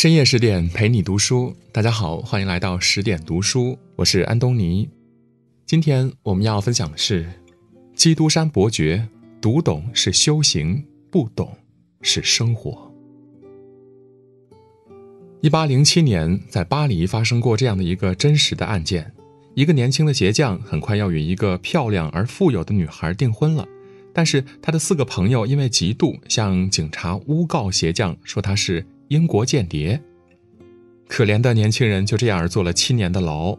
深夜十点陪你读书，大家好，欢迎来到十点读书，我是安东尼。今天我们要分享的是《基督山伯爵》，读懂是修行，不懂是生活。一八零七年，在巴黎发生过这样的一个真实的案件：一个年轻的鞋匠很快要与一个漂亮而富有的女孩订婚了，但是他的四个朋友因为嫉妒，向警察诬告鞋匠，说他是。英国间谍，可怜的年轻人就这样坐了七年的牢。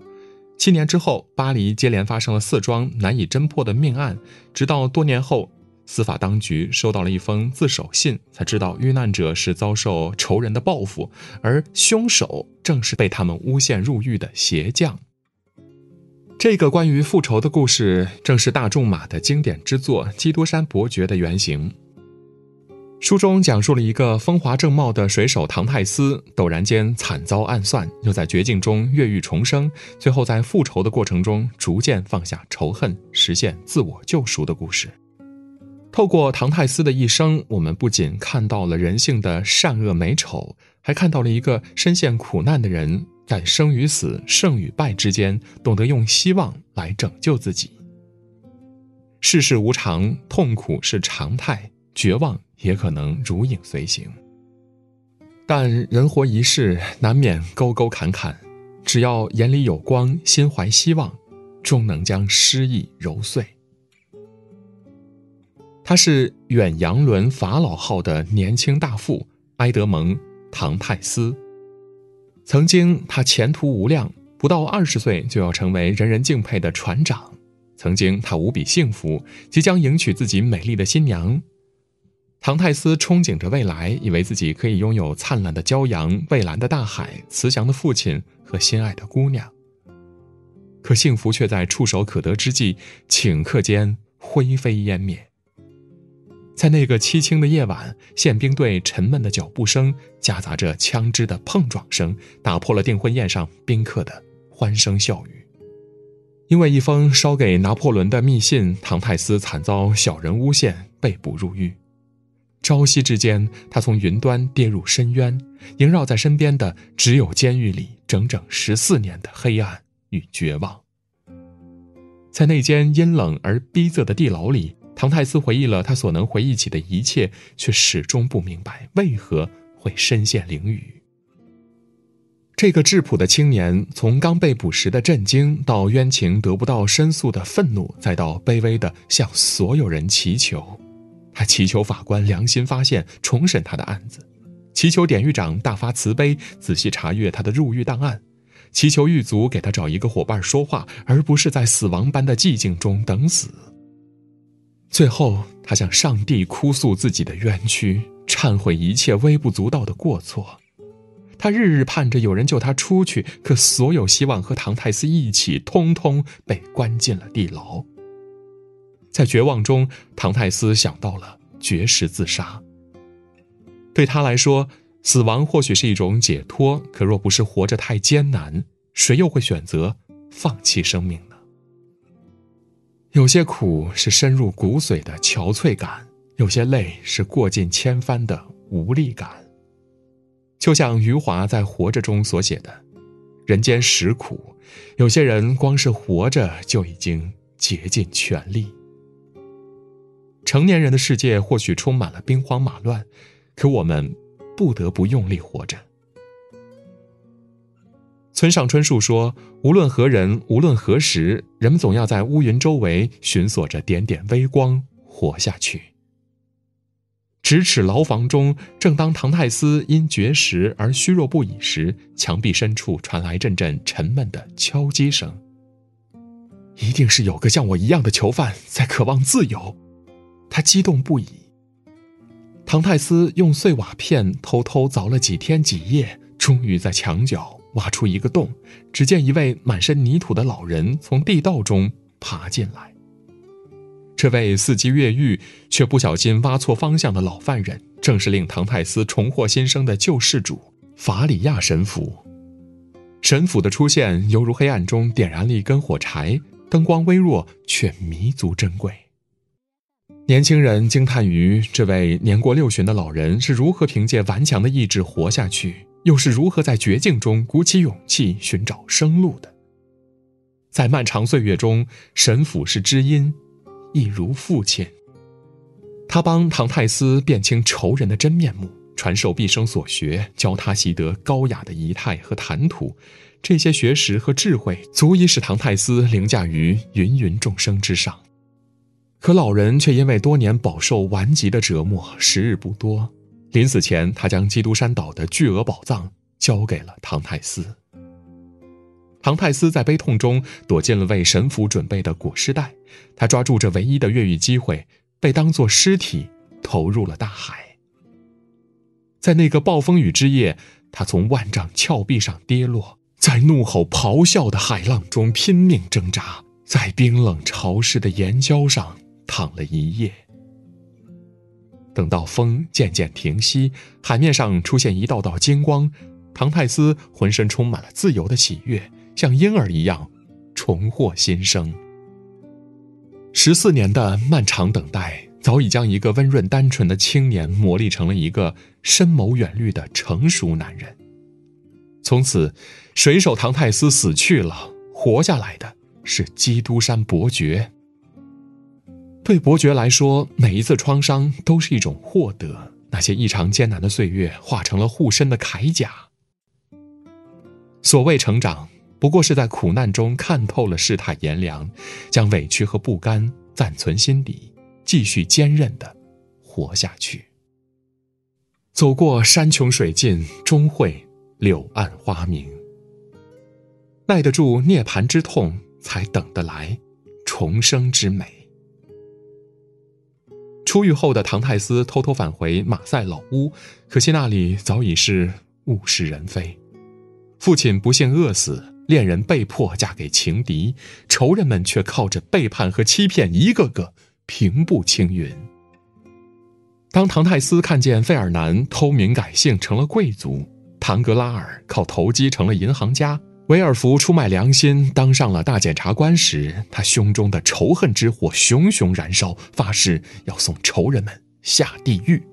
七年之后，巴黎接连发生了四桩难以侦破的命案，直到多年后，司法当局收到了一封自首信，才知道遇难者是遭受仇人的报复，而凶手正是被他们诬陷入狱的鞋匠。这个关于复仇的故事，正是大仲马的经典之作《基督山伯爵》的原型。书中讲述了一个风华正茂的水手唐泰斯，陡然间惨遭暗算，又在绝境中越狱重生，最后在复仇的过程中逐渐放下仇恨，实现自我救赎的故事。透过唐泰斯的一生，我们不仅看到了人性的善恶美丑，还看到了一个深陷苦难的人在生与死、胜与败之间，懂得用希望来拯救自己。世事无常，痛苦是常态，绝望。也可能如影随形，但人活一世，难免沟沟坎坎。只要眼里有光，心怀希望，终能将失意揉碎。他是远洋轮法老号的年轻大副埃德蒙·唐泰斯。曾经，他前途无量，不到二十岁就要成为人人敬佩的船长。曾经，他无比幸福，即将迎娶自己美丽的新娘。唐泰斯憧憬着未来，以为自己可以拥有灿烂的骄阳、蔚蓝的大海、慈祥的父亲和心爱的姑娘。可幸福却在触手可得之际，顷刻间灰飞烟灭。在那个凄清的夜晚，宪兵队沉闷的脚步声夹杂着枪支的碰撞声，打破了订婚宴上宾客的欢声笑语。因为一封烧给拿破仑的密信，唐泰斯惨遭小人诬陷，被捕入狱。朝夕之间，他从云端跌入深渊，萦绕在身边的只有监狱里整整十四年的黑暗与绝望。在那间阴冷而逼仄的地牢里，唐泰斯回忆了他所能回忆起的一切，却始终不明白为何会身陷囹圄。这个质朴的青年，从刚被捕时的震惊，到冤情得不到申诉的愤怒，再到卑微的向所有人祈求。他祈求法官良心发现，重审他的案子；祈求典狱长大发慈悲，仔细查阅他的入狱档案；祈求狱卒给他找一个伙伴说话，而不是在死亡般的寂静中等死。最后，他向上帝哭诉自己的冤屈，忏悔一切微不足道的过错。他日日盼着有人救他出去，可所有希望和唐泰斯一起，通通被关进了地牢。在绝望中，唐泰斯想到了绝食自杀。对他来说，死亡或许是一种解脱，可若不是活着太艰难，谁又会选择放弃生命呢？有些苦是深入骨髓的憔悴感，有些累是过尽千帆的无力感。就像余华在《活着》中所写的：“人间实苦，有些人光是活着就已经竭尽全力。”成年人的世界或许充满了兵荒马乱，可我们不得不用力活着。村上春树说：“无论何人，无论何时，人们总要在乌云周围寻索着点点微光，活下去。”咫尺牢房中，正当唐泰斯因绝食而虚弱不已时，墙壁深处传来阵阵沉闷的敲击声。一定是有个像我一样的囚犯在渴望自由。他激动不已。唐泰斯用碎瓦片偷偷凿了几天几夜，终于在墙角挖出一个洞。只见一位满身泥土的老人从地道中爬进来。这位伺机越狱却不小心挖错方向的老犯人，正是令唐泰斯重获新生的救世主法里亚神父。神父的出现犹如黑暗中点燃了一根火柴，灯光微弱，却弥足珍贵。年轻人惊叹于这位年过六旬的老人是如何凭借顽强的意志活下去，又是如何在绝境中鼓起勇气寻找生路的？在漫长岁月中，神府是知音，亦如父亲。他帮唐太斯辨清仇人的真面目，传授毕生所学，教他习得高雅的仪态和谈吐。这些学识和智慧，足以使唐太斯凌驾于芸芸众生之上。可老人却因为多年饱受顽疾的折磨，时日不多。临死前，他将基督山岛的巨额宝藏交给了唐泰斯。唐泰斯在悲痛中躲进了为神父准备的裹尸袋，他抓住这唯一的越狱机会，被当作尸体投入了大海。在那个暴风雨之夜，他从万丈峭壁上跌落，在怒吼咆哮的海浪中拼命挣扎，在冰冷潮湿的岩礁上。躺了一夜，等到风渐渐停息，海面上出现一道道金光，唐泰斯浑身充满了自由的喜悦，像婴儿一样重获新生。十四年的漫长等待，早已将一个温润单纯的青年磨砺成了一个深谋远虑的成熟男人。从此，水手唐泰斯死去了，活下来的是基督山伯爵。对伯爵来说，每一次创伤都是一种获得。那些异常艰难的岁月化成了护身的铠甲。所谓成长，不过是在苦难中看透了世态炎凉，将委屈和不甘暂存心底，继续坚韧的活下去。走过山穷水尽，终会柳暗花明。耐得住涅槃之痛，才等得来重生之美。出狱后的唐泰斯偷偷返回马赛老屋，可惜那里早已是物是人非。父亲不幸饿死，恋人被迫嫁给情敌，仇人们却靠着背叛和欺骗，一个个平步青云。当唐泰斯看见费尔南偷名改姓成了贵族，唐格拉尔靠投机成了银行家。维尔福出卖良心，当上了大检察官时，他胸中的仇恨之火熊熊燃烧，发誓要送仇人们下地狱。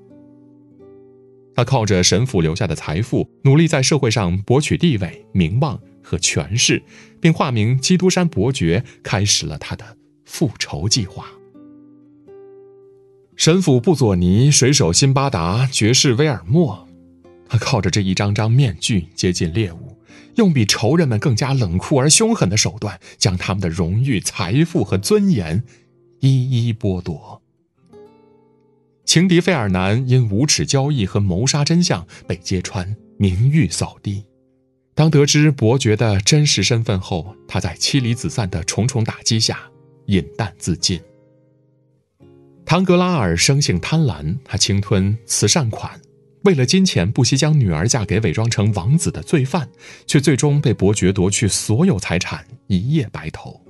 他靠着神父留下的财富，努力在社会上博取地位、名望和权势，并化名基督山伯爵，开始了他的复仇计划。神父布佐尼、水手辛巴达、爵士威尔莫，他靠着这一张张面具接近猎物。用比仇人们更加冷酷而凶狠的手段，将他们的荣誉、财富和尊严一一剥夺。情敌费尔南因无耻交易和谋杀真相被揭穿，名誉扫地。当得知伯爵的真实身份后，他在妻离子散的重重打击下饮弹自尽。唐格拉尔生性贪婪，他侵吞慈善款。为了金钱，不惜将女儿嫁给伪装成王子的罪犯，却最终被伯爵夺去所有财产，一夜白头。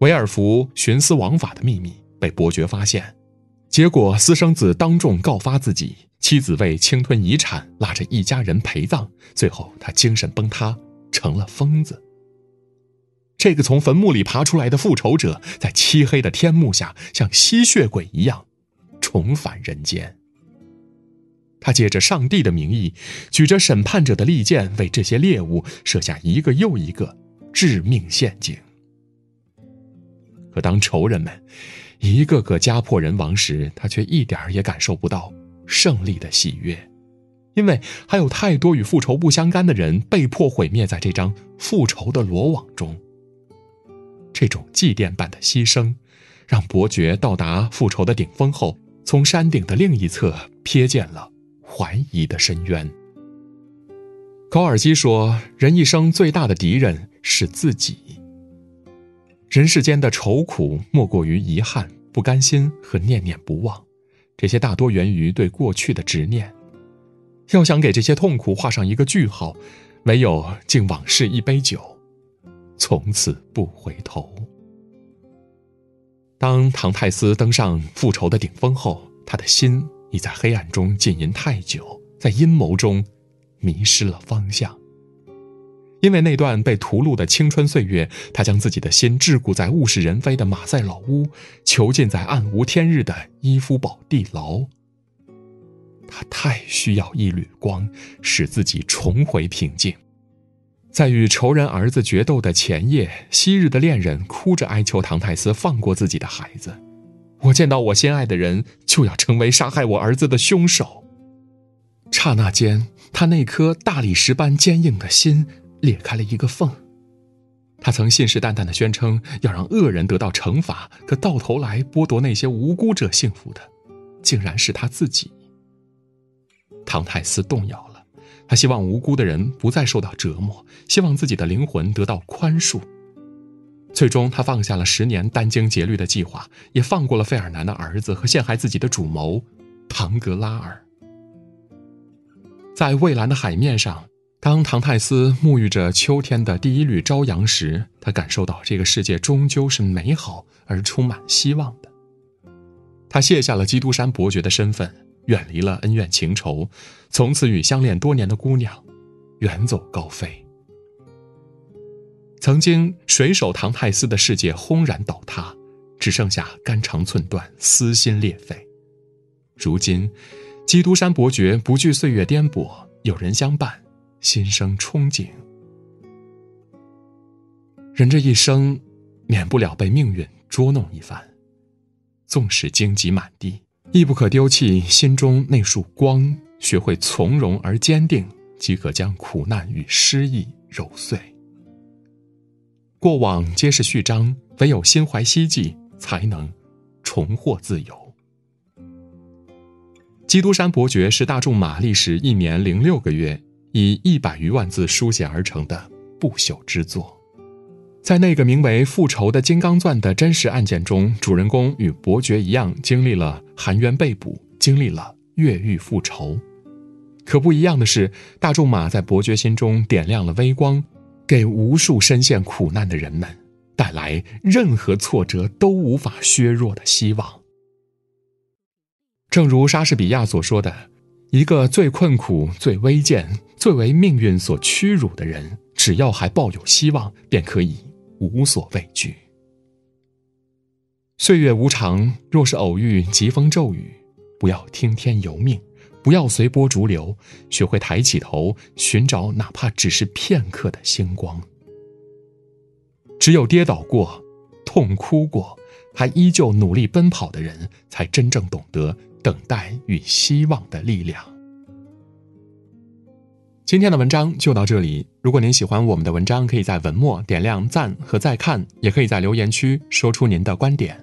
维尔福徇私枉法的秘密被伯爵发现，结果私生子当众告发自己，妻子为侵吞遗产拉着一家人陪葬，最后他精神崩塌，成了疯子。这个从坟墓里爬出来的复仇者，在漆黑的天幕下，像吸血鬼一样重返人间。他借着上帝的名义，举着审判者的利剑，为这些猎物设下一个又一个致命陷阱。可当仇人们一个个家破人亡时，他却一点儿也感受不到胜利的喜悦，因为还有太多与复仇不相干的人被迫毁灭在这张复仇的罗网中。这种祭奠般的牺牲，让伯爵到达复仇的顶峰后，从山顶的另一侧瞥见了。怀疑的深渊。高尔基说：“人一生最大的敌人是自己。人世间的愁苦，莫过于遗憾、不甘心和念念不忘，这些大多源于对过去的执念。要想给这些痛苦画上一个句号，唯有敬往事一杯酒，从此不回头。”当唐泰斯登上复仇的顶峰后，他的心。你在黑暗中浸淫太久，在阴谋中迷失了方向。因为那段被屠戮的青春岁月，他将自己的心桎梏在物是人非的马赛老屋，囚禁在暗无天日的伊夫堡地牢。他太需要一缕光，使自己重回平静。在与仇人儿子决斗的前夜，昔日的恋人哭着哀求唐泰斯放过自己的孩子。我见到我心爱的人，就要成为杀害我儿子的凶手。刹那间，他那颗大理石般坚硬的心裂开了一个缝。他曾信誓旦旦地宣称要让恶人得到惩罚，可到头来剥夺那些无辜者幸福的，竟然是他自己。唐泰斯动摇了。他希望无辜的人不再受到折磨，希望自己的灵魂得到宽恕。最终，他放下了十年殚精竭虑的计划，也放过了费尔南的儿子和陷害自己的主谋唐格拉尔。在蔚蓝的海面上，当唐泰斯沐浴着秋天的第一缕朝阳时，他感受到这个世界终究是美好而充满希望的。他卸下了基督山伯爵的身份。远离了恩怨情仇，从此与相恋多年的姑娘远走高飞。曾经水手唐泰斯的世界轰然倒塌，只剩下肝肠寸断、撕心裂肺。如今，基督山伯爵不惧岁月颠簸，有人相伴，心生憧憬。人这一生，免不了被命运捉弄一番，纵使荆棘满地。亦不可丢弃心中那束光，学会从容而坚定，即可将苦难与失意揉碎。过往皆是序章，唯有心怀希冀，才能重获自由。基督山伯爵是大仲马历时一年零六个月，以一百余万字书写而成的不朽之作。在那个名为《复仇的金刚钻》的真实案件中，主人公与伯爵一样，经历了含冤被捕，经历了越狱复仇。可不一样的是，大仲马在伯爵心中点亮了微光，给无数深陷苦难的人们带来任何挫折都无法削弱的希望。正如莎士比亚所说的：“一个最困苦、最危贱、最为命运所屈辱的人，只要还抱有希望，便可以。”无所畏惧。岁月无常，若是偶遇疾风骤雨，不要听天由命，不要随波逐流，学会抬起头，寻找哪怕只是片刻的星光。只有跌倒过、痛哭过，还依旧努力奔跑的人，才真正懂得等待与希望的力量。今天的文章就到这里。如果您喜欢我们的文章，可以在文末点亮赞和再看，也可以在留言区说出您的观点。